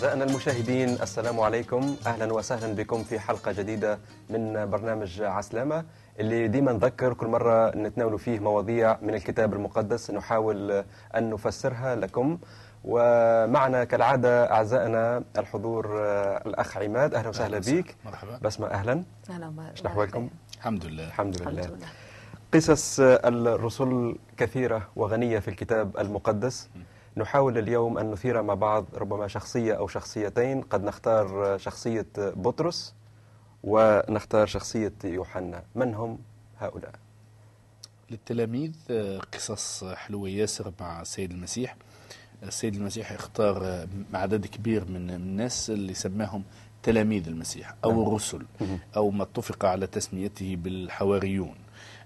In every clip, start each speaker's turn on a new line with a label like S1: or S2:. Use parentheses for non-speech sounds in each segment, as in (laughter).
S1: أعزائنا المشاهدين السلام عليكم. أهلا وسهلا بكم في حلقة جديدة من برنامج عسلامة اللي ديما نذكر كل مرة نتناول فيه مواضيع من الكتاب المقدس نحاول أن نفسرها لكم. ومعنا كالعادة أعزائنا الحضور الأخ عماد. أهلا وسهلا بك
S2: مرحبا.
S1: بسمة أهلا.
S3: أهلا
S1: إيش أحوالكم؟
S2: الحمد لله.
S1: الحمد
S3: الحمد
S1: لله.
S3: لله
S1: قصص الرسل كثيرة وغنية في الكتاب المقدس. نحاول اليوم أن نثير مع بعض ربما شخصية أو شخصيتين. قد نختار شخصية بطرس ونختار شخصية يوحنا. من هم هؤلاء؟
S2: للتلاميذ آه، قصص حلوة ياسر مع السيد المسيح. السيد المسيح اختار آه، عدد كبير من الناس اللي سماهم تلاميذ المسيح أو
S1: نعم.
S2: الرسل أو ما اتفق على تسميته بالحواريون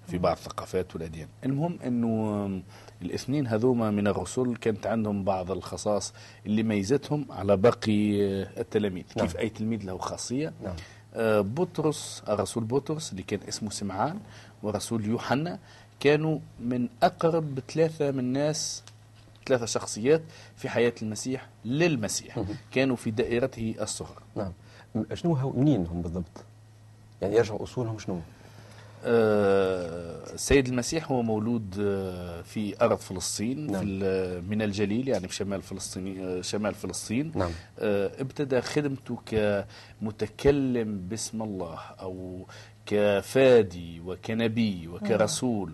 S2: في بعض الثقافات والأديان. المهم أنه الاثنين هذوما من الرسل كانت عندهم بعض الخصائص اللي ميزتهم على باقي آه، التلاميذ
S1: نعم.
S2: كيف أي تلميذ له خاصية
S1: نعم
S2: آه، بطرس الرسول بطرس اللي كان اسمه سمعان ورسول يوحنا كانوا من أقرب ثلاثة من الناس ثلاثة شخصيات في حياة المسيح للمسيح. كانوا في دائرته الصغرى
S1: نعم شنو هو منين هم بالضبط؟ يعني يرجعوا أصولهم شنو؟
S2: آه، السيد المسيح هو مولود آه، في أرض فلسطين
S1: نعم.
S2: في من الجليل يعني في شمال فلسطين آه، شمال فلسطين.
S1: نعم.
S2: آه، ابتدى خدمته كمتكلم باسم الله أو كفادي وكنبي وكرسول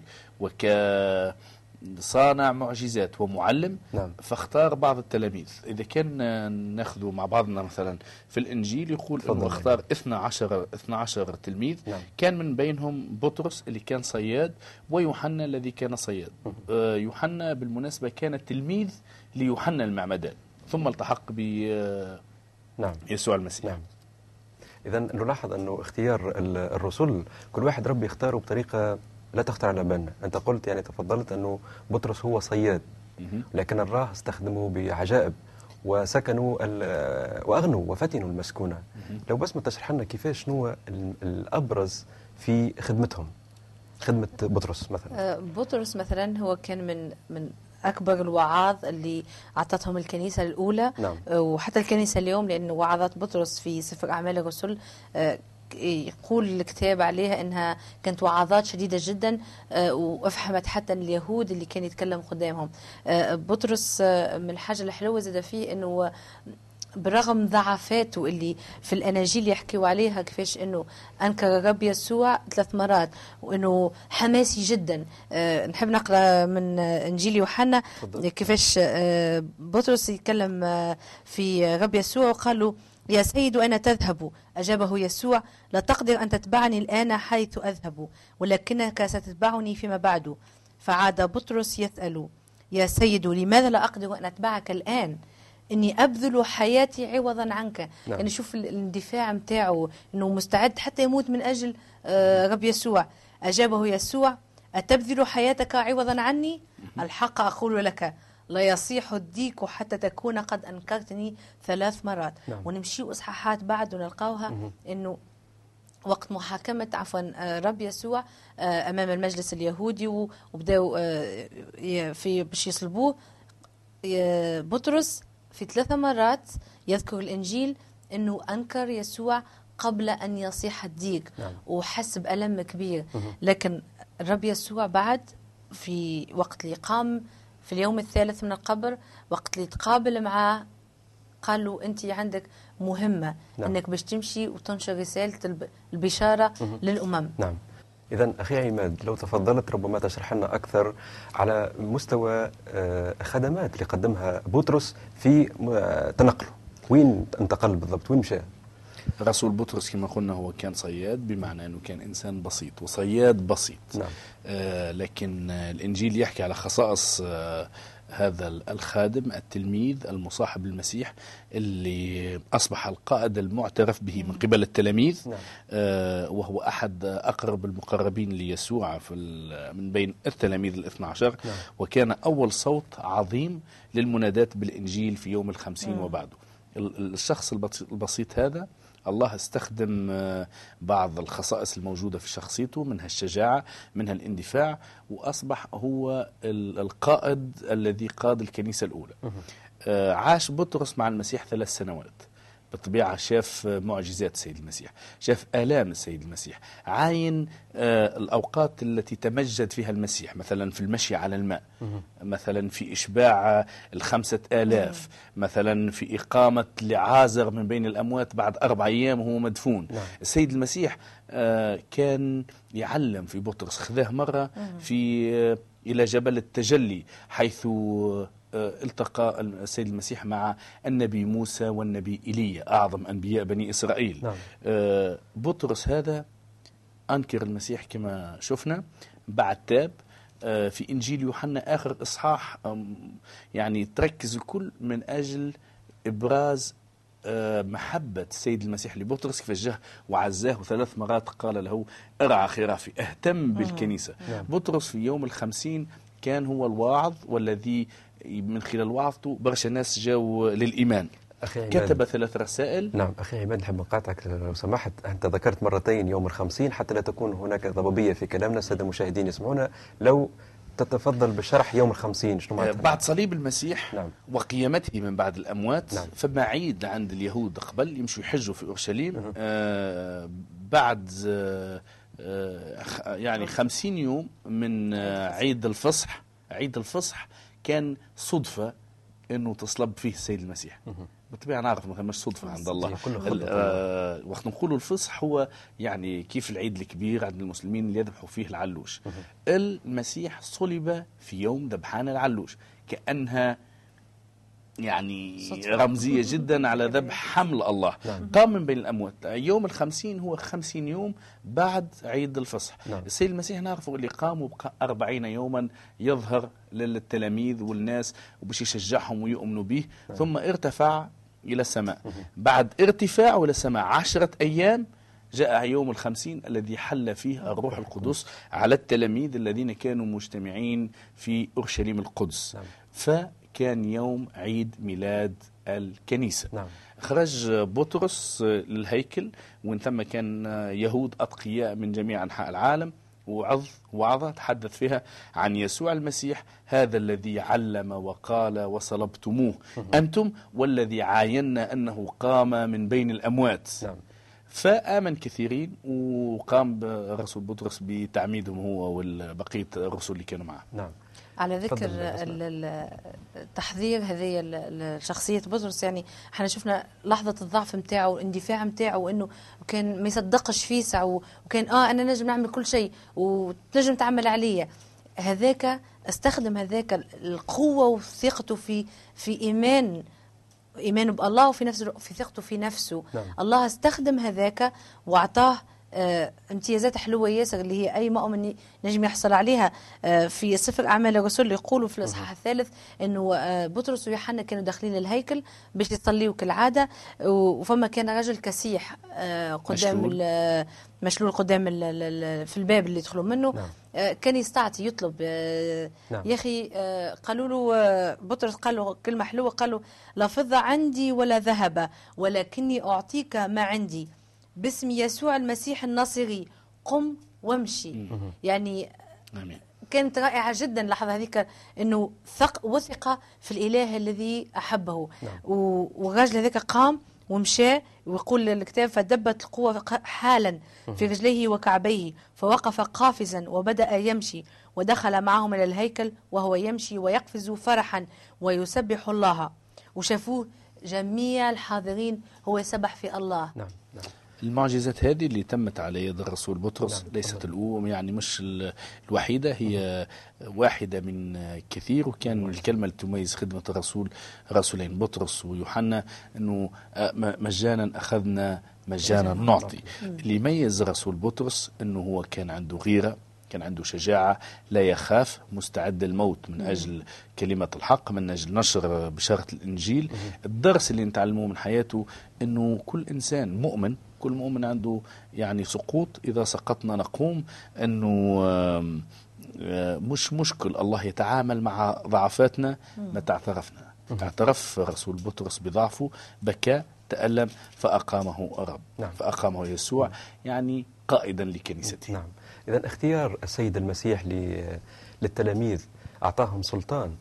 S2: وكصانع معجزات ومعلم
S1: نعم.
S2: فاختار بعض التلاميذ. إذا كان آه، ناخذ مع بعضنا مثلا في الإنجيل يقول. إنه اختار 12 12 تلميذ.
S1: نعم.
S2: كان من بينهم بطرس اللي كان صياد ويوحنا الذي كان صياد. آه، يوحنا بالمناسبة كان تلميذ ليوحنا المعمدان. ثم التحق بيسوع
S1: نعم.
S2: المسيح.
S1: نعم. إذا نلاحظ أنه اختيار ال- الرسل كل واحد ربي يختاره بطريقة لا تخطر على بالنا أنت قلت يعني تفضلت أنه بطرس هو صياد. لكن الله استخدمه بعجائب وسكنوا وأغنوا وفتنوا المسكونة. لو بس ما تشرح لنا كيفاش شنو ال- الأبرز في خدمتهم خدمة بطرس مثلا.
S3: آه، بطرس مثلا هو كان من من أكبر الوعاظ اللي أعطتهم الكنيسة الأولى.
S1: نعم.
S3: آه، وحتى الكنيسة اليوم لأنه وعظات بطرس في سفر أعمال الرسل. آه، يقول الكتاب عليها إنها كانت وعظات شديدة جدا آه، وأفهمت حتى اليهود اللي كان يتكلم قدامهم آه، بطرس آه، من الحاجة الحلوة زاد فيه إنه برغم ضعفاته اللي في الأناجيل يحكيوا عليها كيفاش إنه أنكر الرب يسوع ثلاث مرات وإنه حماسي جدا آه، نحب نقرأ من إنجيل يوحنا. كيفاش آه، بطرس يتكلم في رب يسوع وقال له يا سيد أين تذهب؟ أجابه يسوع لا تقدر أن تتبعني الآن حيث أذهب ولكنك ستتبعني فيما بعد. فعاد بطرس يسأل يا سيد لماذا لا أقدر أن أتبعك الآن؟ إني أبذل حياتي عوضا عنك.
S1: نعم.
S3: يعني شوف ال- الاندفاع متاعه إنه مستعد حتى يموت من أجل آه، رب يسوع. أجابه يسوع أتبذل حياتك عوضا عني؟ الحق أقول لك لا يصيح الديك حتى تكون قد أنكرتني ثلاث مرات
S1: نعم.
S3: ونمشي إصحاحات بعد ونلقاوها. إنه وقت محاكمة عفوا آه، رب يسوع آه، أمام المجلس اليهودي و- وبداوا آه، في باش يصلبوه بطرس في ثلاث مرات يذكر الإنجيل أنه أنكر يسوع قبل أن يصيح الديك
S1: نعم
S3: وحس بألم كبير. لكن الرب يسوع بعد في وقت اللي قام في اليوم الثالث من القبر وقت اللي تقابل معاه قال له انت عندك مهمة
S1: نعم.
S3: أنك باش تمشي وتنشر رسالة الب- البشارة
S1: مهم.
S3: للأمم.
S1: نعم. إذا أخي عماد لو تفضلت ربما تشرح لنا أكثر على مستوى آه، خدمات اللي قدمها بطرس في آه، تنقله. وين انتقل بالضبط؟ وين مشى؟
S2: رسول بطرس كما قلنا هو كان صياد بمعنى أنه كان إنسان بسيط وصياد بسيط.
S1: نعم.
S2: آه، لكن الإنجيل يحكي على خصائص آه، هذا الخادم التلميذ المصاحب للمسيح اللي أصبح القائد المعترف به من قبل التلاميذ.
S1: نعم.
S2: آه، وهو أحد أقرب المقربين ليسوع في من بين التلاميذ الاثنى عشر.
S1: نعم.
S2: وكان أول صوت عظيم للمنادات بالإنجيل في يوم الخمسين
S3: مم.
S2: وبعده. ال- ال- الشخص البسيط هذا الله استخدم آه، بعض الخصائص الموجودة في شخصيته منها الشجاعة منها الاندفاع وأصبح هو ال- القائد الذي قاد الكنيسة الأولى. آه، عاش بطرس مع المسيح ثلاث سنوات بالطبيعة شاف معجزات السيد المسيح شاف آلام السيد المسيح عاين آه، الأوقات التي تمجد فيها المسيح مثلا في المشي على الماء مثلا في إشباع الخمسة آلاف مثلا في إقامة لعازر من بين الأموات بعد أربع أيام وهو مدفون.
S1: نعم.
S2: السيد المسيح آه، كان يعلم في بطرس خذاه مرة في آه، إلى جبل التجلي حيث التقى السيد المسيح مع النبي موسى والنبي إيليا أعظم أنبياء بني إسرائيل
S1: نعم.
S2: آه، بطرس هذا أنكر المسيح كما شفنا بعد تاب آه، في إنجيل يوحنا آخر إصحاح يعني تركز الكل من أجل إبراز آه، محبة السيد المسيح لبطرس كيف جه وعزاه ثلاث مرات قال له ارعى خرافي اهتم بالكنيسة
S1: نعم.
S2: بطرس في يوم الخمسين كان هو الواعظ والذي من خلال وعظته برشا ناس جاوا للإيمان.
S1: أخي عماد
S2: كتب ثلاث رسائل.
S1: نعم أخي عماد نحب نقاطعك لو سمحت. أنت ذكرت مرتين يوم الخمسين حتى لا تكون هناك ضبابية في كلامنا. السادة المشاهدين يسمعونا. لو تتفضل بشرح يوم الخمسين شنو
S2: آه،
S1: معناتها
S2: بعد صليب المسيح
S1: نعم.
S2: وقيامته من بعد الأموات
S1: نعم.
S2: فما عيد عند اليهود قبل يمشوا يحجوا في أورشليم. آه بعد آه آه يعني خمسين يوم من آه عيد الفصح. عيد الفصح. كان صدفة إنه تصلب فيه السيد المسيح. بالطبيعة نعرف ما كانش صدفة عند الله. آه وقت نقولوا الفصح هو يعني كيف العيد الكبير عند المسلمين اللي يذبحوا فيه العلوش. المسيح صلب في يوم ذبحان العلوش كأنها يعني. رمزية جدا على ذبح حمل الله.
S1: نعم.
S2: قام من بين الأموات. يوم الخمسين هو خمسين يوم بعد عيد الفصح.
S1: نعم.
S2: السيد المسيح نعرفه اللي قام وبقى أربعين يوما يظهر للتلاميذ والناس وباش يشجعهم ويؤمنوا به. ثم ارتفع إلى السماء. بعد ارتفاعه إلى السماء عشرة أيام جاء يوم الخمسين الذي حل فيه الروح القدس على التلاميذ الذين كانوا مجتمعين في أورشليم القدس.
S1: نعم.
S2: فكان يوم عيد ميلاد الكنيسة.
S1: نعم.
S2: خرج بطرس للهيكل ومن ثم كان يهود أتقياء من جميع أنحاء العالم وعظ وعظة تحدث فيها عن يسوع المسيح هذا الذي علم وقال وصلبتموه. أنتم والذي عاينا أنه قام من بين الأموات.
S1: نعم.
S2: فآمن كثيرين وقام الرسول بطرس بتعميدهم هو وبقية الرسل اللي كانوا معه.
S1: نعم.
S3: على ذكر التحذير هذه ال- ال- شخصية بطرس يعني إحنا شفنا لحظة الضعف نتاعه الاندفاع نتاعه وإنه كان ما يصدقش و- وكان آه أنا نجم نعمل كل شيء وتنجم تعمل عليا. هذاك أستخدم هذاك ال- القوة وثقته في في إيمان ايمانه بألله وفي نفس في ثقته في نفسه.
S1: نعم.
S3: الله استخدم هذاك وأعطاه امتيازات حلوة ياسر اللي هي أي مؤمن نجم يحصل عليها آه، في سفر أعمال الرسل يقولوا في الإصحاح الثالث إنه آه، بطرس ويوحنا كانوا داخلين الهيكل باش يصليوا كالعادة وفما كان رجل كسيح آه، قدام
S2: مشلول.
S3: مشلول قدام في الباب اللي يدخلوا منه
S1: نعم.
S3: آه، كان يستعطي يطلب آه،
S1: نعم.
S3: يا أخي آه، قالوا له آه، بطرس قال له كلمة حلوة قال له لا فضة عندي ولا ذهب ولكني أعطيك ما عندي باسم يسوع المسيح الناصري. قم وامشي. يعني
S2: آمين.
S3: كانت رائعة جدا. اللحظة هذيك أنه ثق وثق في الإله الذي أحبه.
S1: نعم.
S3: والراجل هذاك قام ومشى ويقول الكتاب فدبت القوة حالا في رجليه وكعبيه فوقف قافزا وبدأ يمشي ودخل معهم إلى الهيكل وهو يمشي ويقفز فرحا ويسبح الله. وشافوه جميع الحاضرين هو يسبح في الله.
S1: نعم نعم.
S2: المعجزات هذه اللي تمت على يد الرسول بطرس
S1: نعم،
S2: ليست. الأولى يعني مش ال- الوحيدة هي واحدة من كثير وكان الكلمة اللي تميز خدمة الرسول رسولين بطرس ويوحنا أنه آه، مجانا أخذنا مجانا نعطي. اللي يميز الرسول بطرس أنه هو كان عنده غيرة كان عنده شجاعة لا يخاف مستعد للموت من أجل كلمة الحق من أجل نشر بشارة الإنجيل. الدرس اللي نتعلمه من حياته أنه كل إنسان مؤمن كل مؤمن عنده يعني سقوط. إذا سقطنا نقوم أنه مش مشكل. الله يتعامل مع ضعفاتنا متى اعترفنا اعترف رسول بطرس بضعفه بكى تألم فأقامه الرب.
S1: نعم.
S2: فأقامه يسوع يعني قائدا لكنيسته.
S1: نعم. إذا اختيار السيد المسيح للتلاميذ أعطاهم سلطان.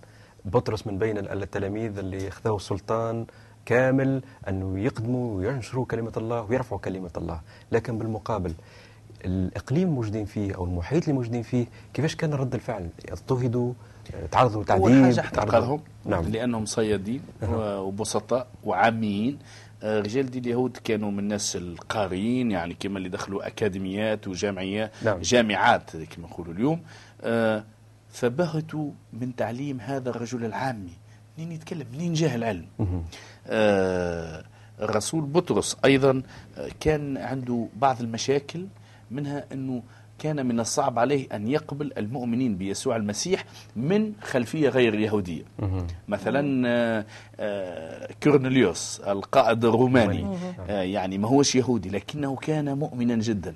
S1: بطرس من بين التلاميذ اللي خذوا السلطان كامل أنه يقدموا وينشروا كلمة الله ويرفعوا كلمة الله. لكن بالمقابل الإقليم الموجودين فيه أو المحيط اللي موجودين فيه كيفاش كان رد الفعل؟ اضطهدوا تعرضوا لتعذيب
S2: أول حاجة
S1: تعرضوا-
S2: احتقرهم
S1: نعم.
S2: لأنهم صيادين. وبسطاء وعاميين. آه، رجال دي اليهود كانوا من الناس القارئين يعني كما اللي دخلوا أكاديميات وجامعيات
S1: نعم.
S2: جامعات كما نقولوا اليوم. آه، فبهتوا من تعليم هذا الرجل العامي. منين يتكلم منين جاه العلم. آه، الرسول بطرس أيضا آه، كان عنده بعض المشاكل منها أنه كان من الصعب عليه أن يقبل المؤمنين بيسوع المسيح من خلفية غير يهودية. مثلا آه، آه، كورنيليوس القائد الروماني. آه، يعني ما هوش يهودي لكنه كان مؤمنا جدا.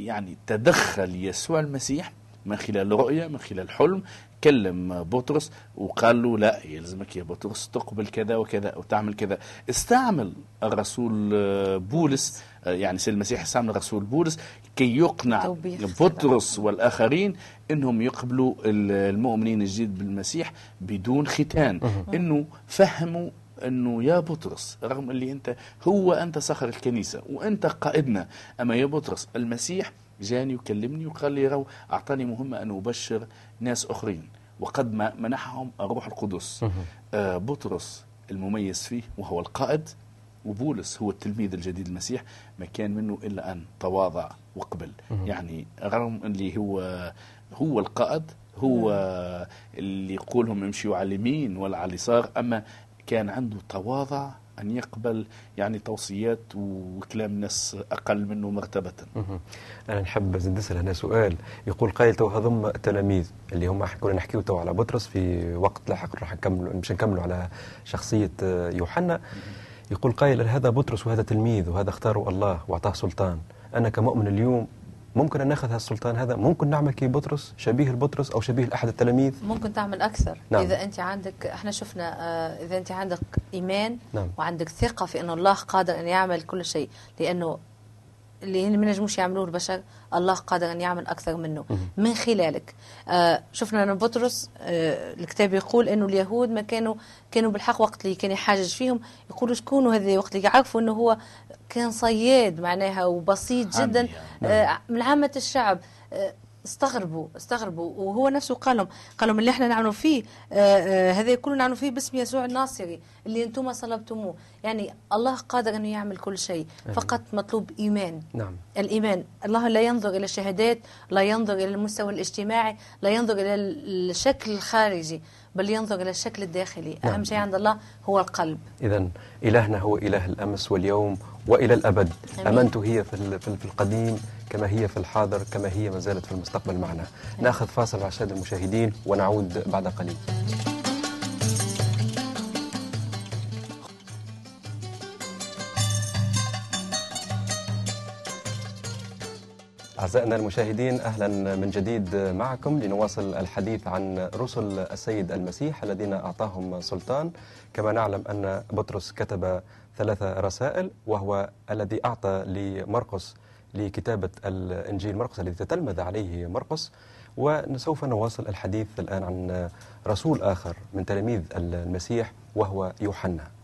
S2: يعني تدخل يسوع المسيح من خلال رؤية من خلال حلم. كلم بطرس وقال له لا يلزمك يا بطرس تقبل كذا وكذا وتعمل كذا. استعمل الرسول بولس يعني سيد المسيح استعمل الرسول بولس كي يقنع
S3: توبيخ.
S2: بطرس والآخرين إنهم يقبلوا ال- المؤمنين الجديد بالمسيح بدون ختان. إنه فهموا إنه يا بطرس رغم اللي أنت هو أنت صخر الكنيسة وأنت قائدنا. أما يا بطرس المسيح جاني وكلمني وقال لي رو أعطاني مهمة أن أبشر ناس أخرين. وقد ما منحهم الروح القدس. آه بطرس المميز فيه وهو القائد وبولس هو التلميذ الجديد المسيح ما كان منه إلا أن تواضع وقبل يعني رغم اللي هو هو القائد هو اللي يقولهم امشوا على اليمين ولا على اليسار أما كان عنده تواضع أن يقبل يعني توصيات وكلام ناس أقل منه مرتبة.
S1: مهم. أنا نحب زيد نسأل هنا سؤال. يقول قائل تو هذم التلاميذ اللي هم كنا نحكيو تو على بطرس في وقت لاحق راح نكملوا مش نكملوا على شخصية آه، يوحنا. يقول قائل هذا بطرس وهذا تلميذ وهذا اختاره الله واعطاه سلطان. أنا كمؤمن اليوم ممكن أن نأخذ هالسلطان هذا؟ ممكن نعمل كي بطرس شبيه لبطرس أو شبيه لاحد التلاميذ؟
S3: ممكن تعمل أكثر.
S1: نعم.
S3: إذا أنت عندك إحنا شفنا آه، إذا أنت عندك إيمان
S1: نعم.
S3: وعندك ثقة في أن الله قادر أن يعمل كل شيء لأنه اللي ما نجموش يعملوه البشر الله قادر أن يعمل أكثر منه. من خلالك. آه شفنا أن بطرس آه الكتاب يقول إنه اليهود ما كانوا كانوا بالحق وقت اللي كان يحاجج فيهم يقولوا شكون هذا وقت اللي يعرفوا إنه هو كان صياد معناها وبسيط جدا.
S2: يعني.
S3: آه من عامة الشعب آه استغربوا استغربوا. وهو نفسه قال لهم قال لهم اللي إحنا نعملوا فيه آه، آه، هذا كله نعملوا فيه باسم يسوع الناصري اللي أنتم صلبتموه. يعني الله قادر انه يعمل كل شيء فقط مطلوب إيمان.
S1: نعم.
S3: الإيمان. الله لا ينظر إلى الشهادات لا ينظر إلى المستوى الاجتماعي لا ينظر إلى الشكل الخارجي. بل ينظر إلى الشكل الداخلي.
S1: نعم.
S3: اهم شيء عند الله هو القلب.
S1: إذا إلهنا هو إله الأمس واليوم وإلى الأبد.
S3: أمين.
S1: أمنت هي في في ال- في القديم كما هي في الحاضر كما هي ما زالت في المستقبل معنا. ناخذ فاصل السادة المشاهدين ونعود بعد قليل. أعزائنا المشاهدين أهلا من جديد معكم لنواصل الحديث عن رسل السيد المسيح الذين أعطاهم سلطان. كما نعلم أن بطرس كتب ثلاث رسائل وهو الذي أعطى لمرقس لكتابة الإنجيل مرقس الذي تتلمذ عليه مرقس. وسوف نواصل الحديث الآن عن رسول آخر من تلاميذ المسيح وهو يوحنا.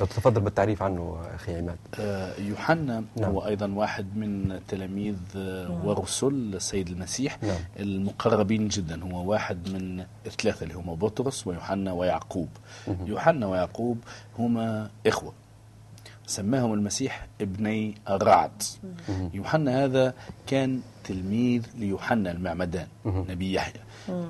S1: لو تتفضل بالتعريف عنه أخي عماد.
S2: آه، يوحنا
S1: نعم.
S2: هو أيضا واحد من تلاميذ آه، ورسل السيد المسيح
S1: نعم.
S2: المقربين جدا. هو واحد من الثلاثة اللي هما بطرس ويوحنا ويعقوب. يوحنا ويعقوب هما إخوة. سماهم المسيح ابني الرعد. يوحنا هذا كان تلميذ ليوحنا المعمدان نبي يحيى.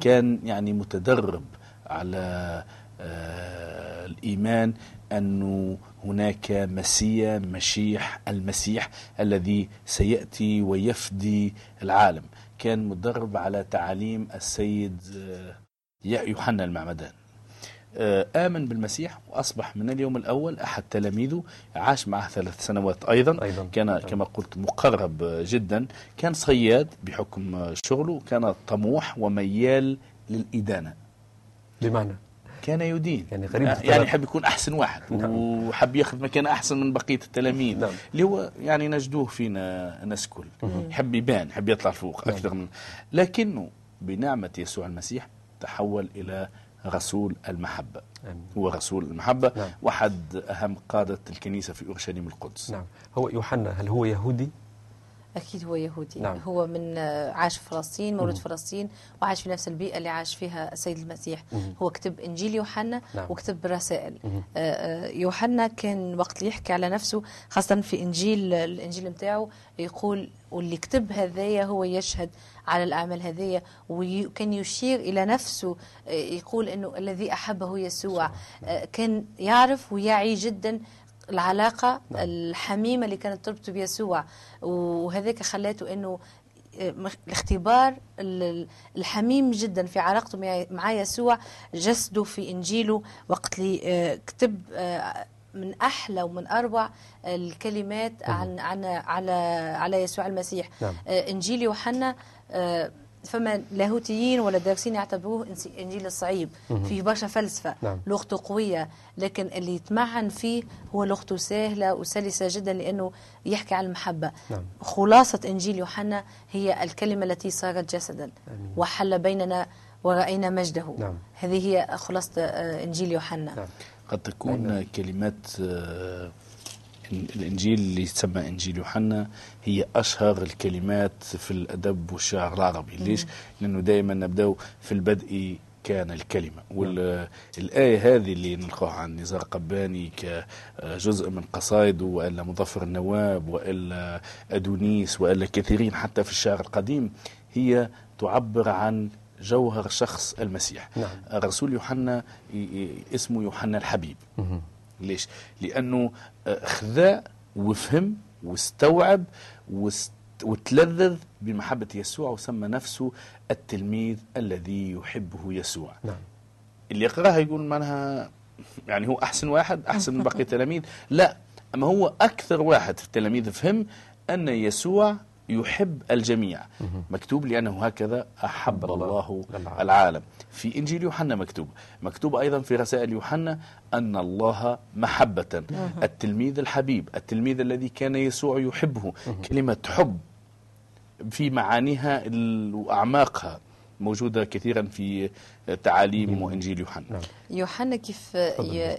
S2: كان يعني متدرب على الإيمان أنه هناك مسيا مشيح المسيح الذي سيأتي ويفدي العالم. كان متدرب على تعاليم السيد آه يوحنا المعمدان. آه، آمن بالمسيح وأصبح من اليوم الأول أحد تلاميذه عاش معه ثلاث سنوات أيضا,
S1: أيضاً.
S2: كان كما قلت مقرب آه، جدا. كان صياد بحكم آه، شغله كان طموح وميال للإدانة.
S1: بمعنى
S2: كان يدين
S1: يعني غريب
S2: آه،. يعني يحب يكون أحسن واحد
S1: نعم.
S2: وحب ياخذ مكان أحسن من بقية التلاميذ
S1: نعم.
S2: اللي هو يعني نجدوه فينا ناس كل يحب يبان يحب يطلع فوق أكثر من لكنه بنعمة يسوع المسيح تحول إلى رسول المحبة. هو رسول المحبة
S1: نعم.
S2: وأحد أهم قادة الكنيسة في أورشليم القدس
S1: نعم هو يوحنا هل هو يهودي؟
S3: أكيد هو يهودي
S1: نعم.
S3: هو من آه، عاش في فلسطين مولود فلسطين وعاش في نفس البيئة اللي عاش فيها السيد المسيح
S1: مم.
S3: هو كتب إنجيل يوحنا
S1: نعم.
S3: وكتب رسائل. آه، آه، يوحنا كان وقت يحكي على نفسه خاصة في إنجيل الإنجيل نتاعو يقول واللي كتب هذايا هو يشهد على الأعمال هذيا وكان يشير إلى نفسه يقول إنه الذي أحبه يسوع كان يعرف ويعي جدا العلاقة
S1: نعم.
S3: الحميمة اللي كانت تربطه بيسوع وهذاك خلاته إنه آه، الاختبار ال- الحميم جدا في علاقته مع- يسوع جسده في إنجيله وقت اللي آه، كتب آه، من أحلى ومن أروع الكلمات عن عن على على يسوع المسيح
S1: نعم.
S3: إنجيل يوحنا فما لاهوتيين ولا دارسين يعتبروه إنجيل الصعيب. فيه برشا فلسفة.
S1: نعم.
S3: لغته قوية. لكن اللي يتمعن فيه هو لغته سهلة وسلسة جدا لأنه يحكي عن المحبة.
S1: نعم.
S3: خلاصة إنجيل يوحنا هي الكلمة التي صارت جسدا.
S1: آمين.
S3: وحل بيننا ورأينا مجده.
S1: نعم.
S3: هذه هي خلاصة آه، إنجيل يوحنا.
S1: نعم.
S2: قد تكون كلمات آه، الإنجيل اللي يسمى إنجيل يوحنا هي أشهر الكلمات في الأدب والشعر العربي ليش؟ لأنه دائما نبدأ في البدء كان الكلمة والآية هذه اللي نلقاها عن نزار قباني كجزء من قصائده وإلا مظفر النواب وإلا أدونيس وإلا كثيرين حتى في الشعر القديم هي تعبر عن جوهر شخص المسيح
S1: نعم.
S2: الرسول يوحنا اسمه يوحنا الحبيب. ليش؟ لأنه آه، خذا وفهم واستوعب واست وتلذذ بمحبة يسوع وسمى نفسه التلميذ الذي يحبه يسوع.
S1: نعم.
S2: اللي يقرأها يقول معناها يعني هو أحسن واحد أحسن من باقي التلاميذ. لا أما هو أكثر واحد في التلاميذ فهم أن يسوع يحب الجميع. مكتوب لأنه هكذا أحب
S1: الله العالم.
S2: في إنجيل يوحنا مكتوب. مكتوب أيضا في رسائل يوحنا أن الله محبة. التلميذ الحبيب التلميذ الذي كان يسوع يحبه. كلمة حب في معانيها وأعماقها موجودة كثيرا في تعاليم وإنجيل يوحنا.
S1: نعم.
S3: يوحنا كيف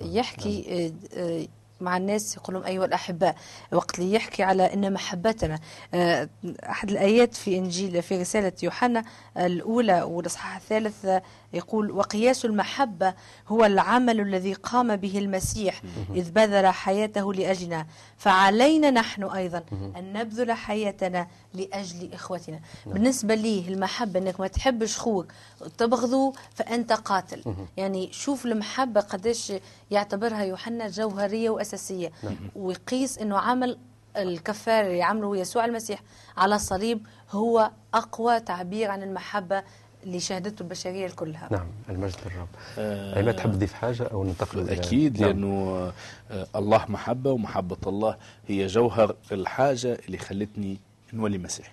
S3: يحكي آه، مع الناس يقول لهم أيها الأحباء وقت اللي يحكي على أن محبتنا آه، أحد الآيات في إنجيل في رسالة يوحنا الأولى والإصحاح الثالث آه، يقول وقياس المحبة هو العمل الذي قام به المسيح إذ بذل حياته لأجلنا. فعلينا نحن أيضا أن نبذل حياتنا لأجل إخوتنا. بالنسبة لي المحبة أنك ما تحبش خوك تبغضه فأنت قاتل. يعني شوف المحبة قديش يعتبرها يوحنا جوهرية وأساسية ويقيس أنه عمل الكفار اللي عمله يسوع المسيح على الصليب هو أقوى تعبير عن المحبة اللي شهدته البشرية كلها.
S1: نعم المجد للرب.
S2: آه،
S1: عماد تحب تضيف حاجة أو ننتقل إلى-
S2: أكيد
S1: نعم.
S2: لأنه آه، الله محبة ومحبة الله هي جوهر الحاجة اللي خلتني نولي مسيحي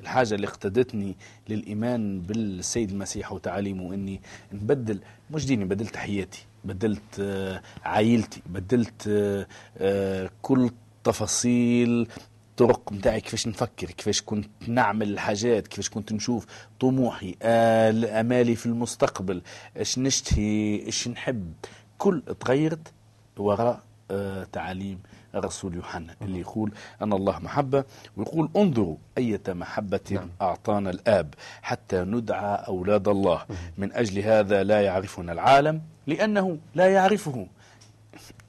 S2: الحاجة اللي اقتدتني للإيمان بالسيد المسيح وتعاليمه إني نبدل مش ديني بدلت حياتي بدلت آه، عائلتي بدلت آه، آه، كل تفاصيل طرق متاعي كيفاش نفكر كيفاش كنت نعمل الحاجات كيفاش كنت نشوف طموحي آه، آمالي في المستقبل إيش نشتهي إيش نحب. كل تغيرت وراء آه، تعاليم الرسول يوحنا اللي يقول أن الله محبة ويقول انظروا أية محبة
S1: نعم.
S2: أعطانا الآب حتى ندعى أولاد الله. من أجل هذا لا يعرفنا العالم لأنه لا يعرفه.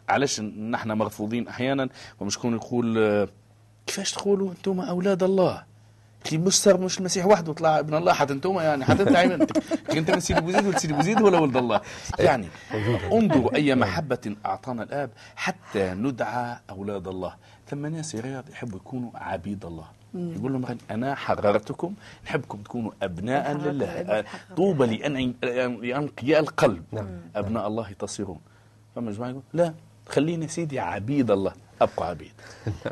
S2: علاش نحن مرفوضين أحيانا ومشكون يقول آه، كيفاش تقولوا أنتم أولاد الله؟ كي مش صار مش المسيح وحده طلع ابن الله حتى أنتم يعني حتى أنت أنت. من سيدي بوزيد ولا سيدي بوزيد ولا ولد الله. يعني (laughs) انظروا أي محبة أعطانا الآب حتى ندعى أولاد الله. ثم ناس يا رياض يحبوا يكونوا عبيد الله. يقول لهم أنا حررتكم نحبكم تكونوا أبناء
S3: حررت
S2: لله. آه، طوبى لأن- لأنقياء القلب.
S1: نعم.
S2: أبناء الله تصيرون فما جماعة يقول لا خليني سيدي عبيد الله. ابقوا عبيد.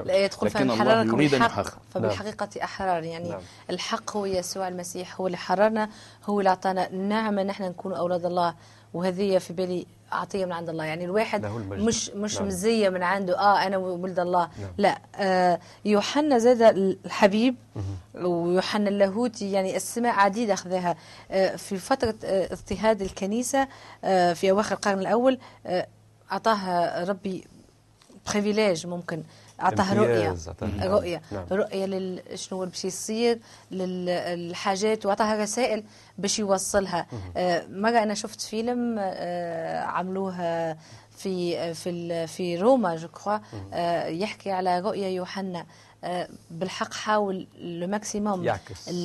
S3: لا يدخل
S2: لكن الله يريد أن
S3: الحق.
S2: يحقق.
S3: فبالحقيقة أحرار. يعني
S1: نعم.
S3: الحق هو يسوع المسيح هو اللي حررنا هو اللي أعطانا النعمة نحن نكون أولاد الله. وهذه في بالي عطيه من عند الله يعني الواحد. مش مش
S1: نعم.
S3: مزية من عنده آه أنا ولد الله
S1: نعم.
S3: لا آه يوحنا زاد الحبيب ويوحنا اللاهوتي يعني اسماء عديدة أخذها آه في فترة آه اضطهاد الكنيسة آه في أواخر القرن الأول آه أعطاها ربي بريفيليج ممكن. اعطاها
S1: رؤية.
S3: رؤية
S1: نعم.
S3: رؤية لل شنو باش يصير للحاجات وأعطاها رسائل باش يوصلها. آه، مرة أنا شفت فيلم آه، عملوها في في ال- في روما جو كخوا يحكي على رؤية يوحنا. آه، بالحق حاول لو ماكسيموم
S1: يعكس. نعم.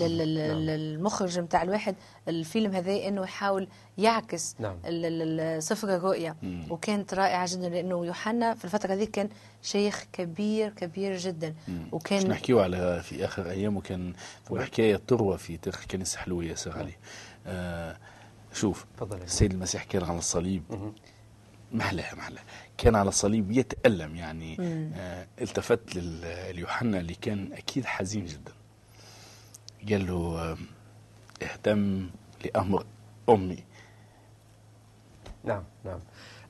S3: المخرج نتاع الواحد الفيلم هذا إنه يحاول يعكس
S1: نعم.
S3: ال- ال- ال- سفر الرؤيا وكانت رائعة جدا لأنه يوحنا في الفترة هذيك كان شيخ كبير كبير جدا.
S2: باش
S3: وكان
S2: نحكيو على في آخر أيام وكان حكاية تروى في تاريخ الكنيسه حلوة ياسر علي. آه شوف
S1: تفضل يا
S2: السيد المسيح كان على الصليب محلاها محلاها كان على الصليب يتألم يعني آه التفت ليوحنا اللي كان أكيد حزين جدا. قال له آه اهتم لأمر أمي.
S1: نعم نعم.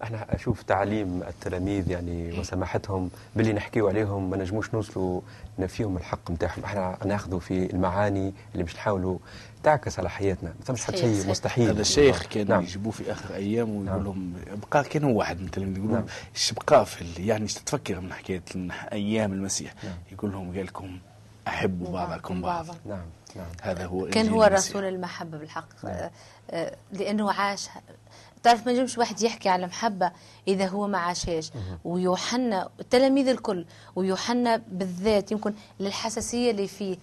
S1: إحنا أشوف تعليم التلاميذ يعني وسماحتهم باللي نحكيو عليهم ما نجموش نوصلوا نفيهم الحق نتاعهم إحنا ناخذوا في المعاني اللي باش نحاولوا تعكس على حياتنا. ما فهمش حتى شيء. مستحيل.
S2: هذا الشيخ كان
S1: نعم.
S2: يجيبوه في آخر أيام
S1: نعم.
S2: ويقول لهم بقى كان هو واحد من التلاميذ يقول لهم
S1: نعم.
S2: إيش بقى في يعني إيش تتفكر من حكاية من أيام المسيح؟
S1: نعم.
S2: يقول لهم قال لكم أحبوا بعضكم بعضا
S1: نعم. نعم.
S2: هذا هو
S3: كان هو
S2: المسيح.
S3: رسول المحبة بالحق آه، آه، لأنه عاش تعرف ما ينجمش واحد يحكي على محبة إذا هو ما عاشهاش. ويوحنا التلاميذ الكل ويوحنا بالذات يمكن للحساسية اللي فيه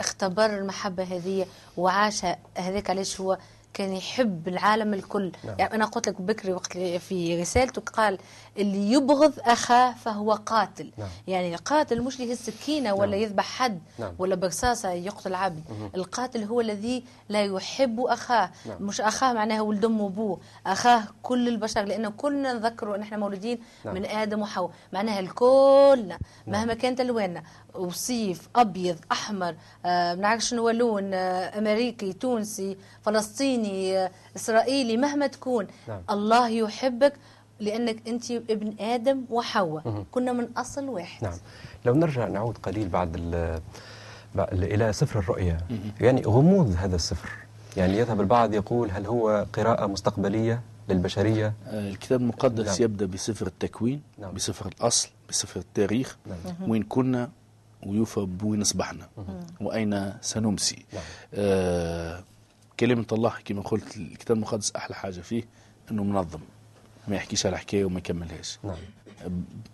S3: اختبر المحبة هذه وعاشها هذاك علاش هو كان يحب العالم الكل
S1: نعم.
S3: يعني أنا قلت لك بكري وقت في رسالته قال اللي يبغض أخاه فهو قاتل
S1: نعم.
S3: يعني القاتل مش اللي السكينة ولا
S1: نعم.
S3: يذبح حد
S1: نعم.
S3: ولا برصاصة يقتل عبد القاتل هو الذي لا يحب أخاه
S1: نعم.
S3: مش أخاه معناها ولد أم وأبوه أخاه كل البشر لأنه كلنا نذكروا أن إحنا مولودين
S1: نعم.
S3: من آدم وحواء معناها الكلنا مهما كانت ألواننا وصيف أبيض أحمر آه، ما نعرفش شنو لون آه، أمريكي تونسي فلسطيني آه، إسرائيلي مهما تكون.
S1: نعم.
S3: الله يحبك لأنك أنت ابن آدم وحواء. كنا من أصل واحد.
S1: نعم. لو نرجع نعود قليل بعد ال إلى سفر الرؤيا. يعني غموض هذا السفر. يعني يذهب البعض يقول هل هو قراءة مستقبلية للبشرية؟
S2: آه، الكتاب المقدس
S1: نعم.
S2: يبدأ بسفر التكوين
S1: نعم.
S2: بسفر الأصل بسفر التاريخ.
S1: نعم.
S2: وين كنا ويوفى بوين أصبحنا. وأين سنمسي؟
S1: نعم.
S2: آه كلمة الله كما قلت الكتاب المقدس أحلى حاجة فيه أنه منظم ما يحكيش على حكاية وما يكملهاش.
S1: نعم.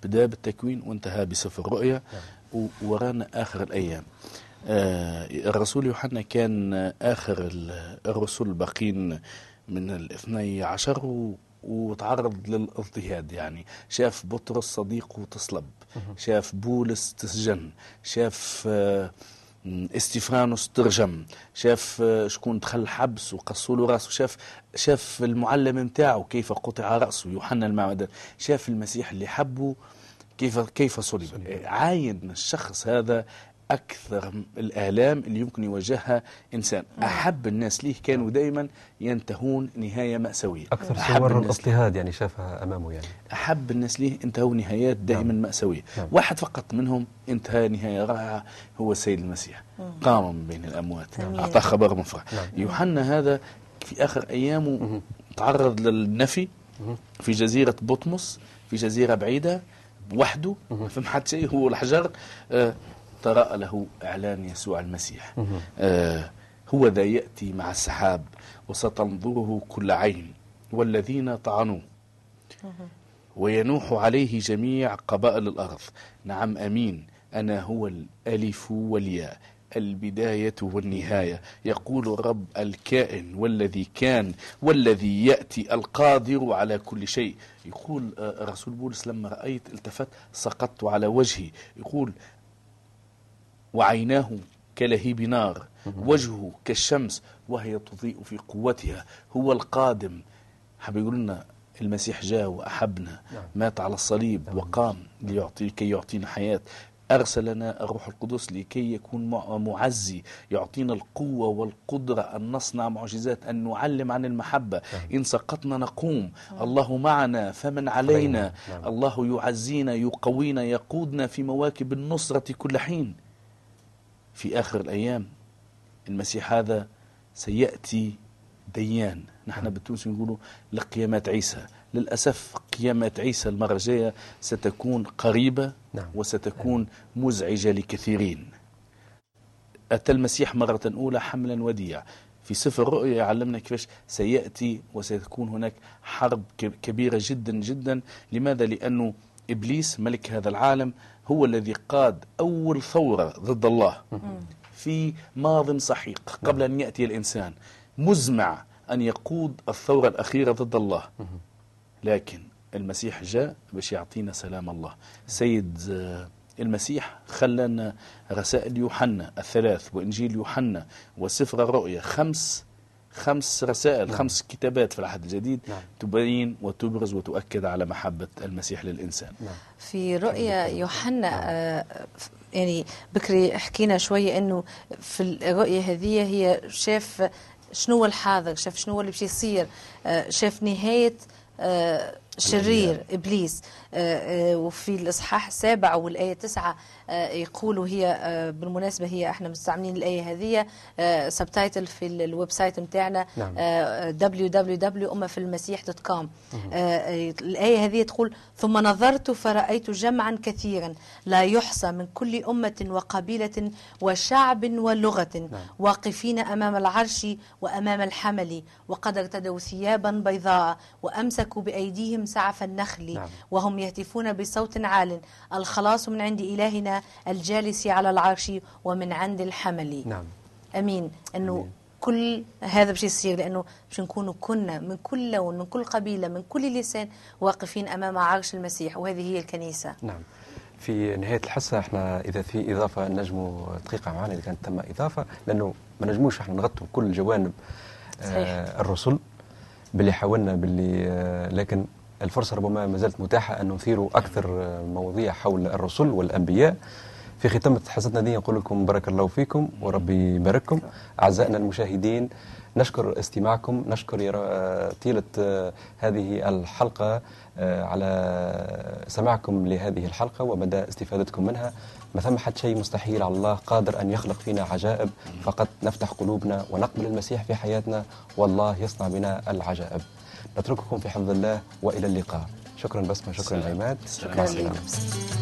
S2: بدأ بالتكوين وانتهى بسفر الرؤيا وورانا آخر الأيام. آه الرسول يوحنا كان آخر ال- الرسل الباقين من الاثني عشر وتعرض للاضطهاد يعني شاف بطرس صديقه تصلب شاف بولس تسجن شاف آه، استيفانوس ترجم شاف آه، شكون دخل حبس وقصوا له راسه شاف شاف المعلم نتاعه كيف قطع راسه يوحنا المعمدان شاف المسيح اللي حبه كيف كيف صلب. عاين الشخص هذا أكثر الآلام اللي يمكن يواجهها إنسان. أحب الناس ليه؟ كانوا دائما ينتهون نهاية مأساوية.
S1: أكثر
S2: أحب
S1: صور الاضطهاد يعني شافها أمامه يعني.
S2: أحب الناس ليه؟ انتهوا نهايات دائما
S1: نعم.
S2: مأساوية.
S1: نعم.
S2: واحد فقط منهم انتهى نهاية رائعة هو السيد المسيح. قام من بين الأموات.
S3: أمين.
S2: أعطاه خبر مفرح
S1: نعم.
S2: يوحنا هذا في آخر أيامه تعرض للنفي في جزيرة بطمس في جزيرة بعيدة وحده. ما فهم حد شيء هو الحجر. آه تراءى له إعلان يسوع المسيح. آه هو ذا يأتي مع السحاب وستنظره كل عين والذين طعنوه. وينوح عليه جميع قبائل الأرض. نعم أمين. أنا هو الألف والياء البداية والنهاية. يقول الرب الكائن والذي كان والذي يأتي القادر على كل شيء. يقول آه، رسول بولس لما رأيت التفت سقطت على وجهي. يقول وعيناه كلهيب نار وجهه كالشمس وهي تضيء في قوتها. هو القادم. حب يقول لنا المسيح جاء وأحبنا
S1: نعم.
S2: مات على الصليب وقام ليعطي كي يعطينا حياة. أرسل لنا الروح القدس لكي يكون مع- معزي يعطينا القوة والقدرة أن نصنع معجزات أن نعلم عن المحبة. إن سقطنا نقوم. الله معنا فمن علينا.
S1: نعم.
S2: الله يعزينا يقوينا يقودنا في مواكب النصرة كل حين. في آخر الأيام. المسيح هذا سيأتي ديان. نحن بالتونس نقولوا لقيامات عيسى. للأسف قيامات عيسى المرة الجاية ستكون قريبة
S1: نعم.
S2: وستكون مزعجة لكثيرين. أتى المسيح مرة أولى حملا وديع في سفر الرؤيا يعلمنا كيفاش سيأتي وستكون هناك حرب كبيرة جدا جدا. لماذا؟ لأنه إبليس ملك هذا العالم هو الذي قاد أول ثورة ضد الله. في ماض سحيق قبل أن يأتي الإنسان. مزمع أن يقود الثورة الأخيرة ضد الله. لكن المسيح جاء باش يعطينا سلام الله. سيد آه، المسيح خلنا رسائل يوحنا الثلاث وإنجيل يوحنا وسفر الرؤيا. خمس خمس رسائل
S1: نعم.
S2: خمس كتابات في العهد الجديد
S1: نعم.
S2: تبين وتبرز وتؤكد على محبة المسيح للإنسان.
S1: نعم.
S3: في رؤيا يوحنا آه، ف- يعني بكري حكينا شوية إنه في الرؤية هذه هي شاف شنو هو الحاضر شاف شنو هو اللي باش يصير آه، شاف نهاية آه، شرير إبليس. آه، آه، وفي الإصحاح السابع والآية تسعة آه، يقولوا هي آه، بالمناسبة هي إحنا مستعملين الآية هذه subtitle في ال- ال website نتاعنا
S1: نعم.
S3: www.umafilmسيح.com الآية هذه تقول ثم نظرت فرأيت جمعا كثيرا لا يحصى من كل أمة وقبيلة وشعب ولغة واقفين أمام العرش وأمام الحمل وقد ارتدوا ثيابا بيضاء وأمسكوا بأيديهم سعف النخل
S1: نعم.
S3: وهم يهتفون بصوت عال الخلاص من عند إلهنا الجالس على العرش ومن عند الحمل.
S1: نعم.
S3: أمين. إنه
S1: أمين.
S3: كل هذا باش يصير لأنه باش نكونوا كنا من كل لون من كل قبيلة من كل لسان واقفين أمام عرش المسيح وهذه هي الكنيسة.
S1: نعم. في نهاية الحصة إحنا إذا في إضافة نجموا دقيقة معنا إذا كانت تم إضافة لأنه ما نجموش إحنا نغطوا كل جوانب
S3: صحيح.
S1: آه الرسل باللي حاولنا باللي آه لكن الفرصة ربما ما زالت متاحة أن نثير أكثر مواضيع حول الرسل والأنبياء. في ختام حصتنا دي نقول لكم بارك الله فيكم وربي يبارككم. أعزائنا المشاهدين نشكر استماعكم نشكر طيلة آه، هذه الحلقة آه، على سماعكم لهذه الحلقة ومدى استفادتكم منها. ما ثم حد شيء مستحيل على الله قادر أن يخلق فينا عجائب. فقط نفتح قلوبنا ونقبل المسيح في حياتنا والله يصنع بنا العجائب. نترككم في حفظ الله وإلى اللقاء. شكرا بسمة شكرا. عماد.
S3: شكرا.
S1: السلامة.
S3: لكم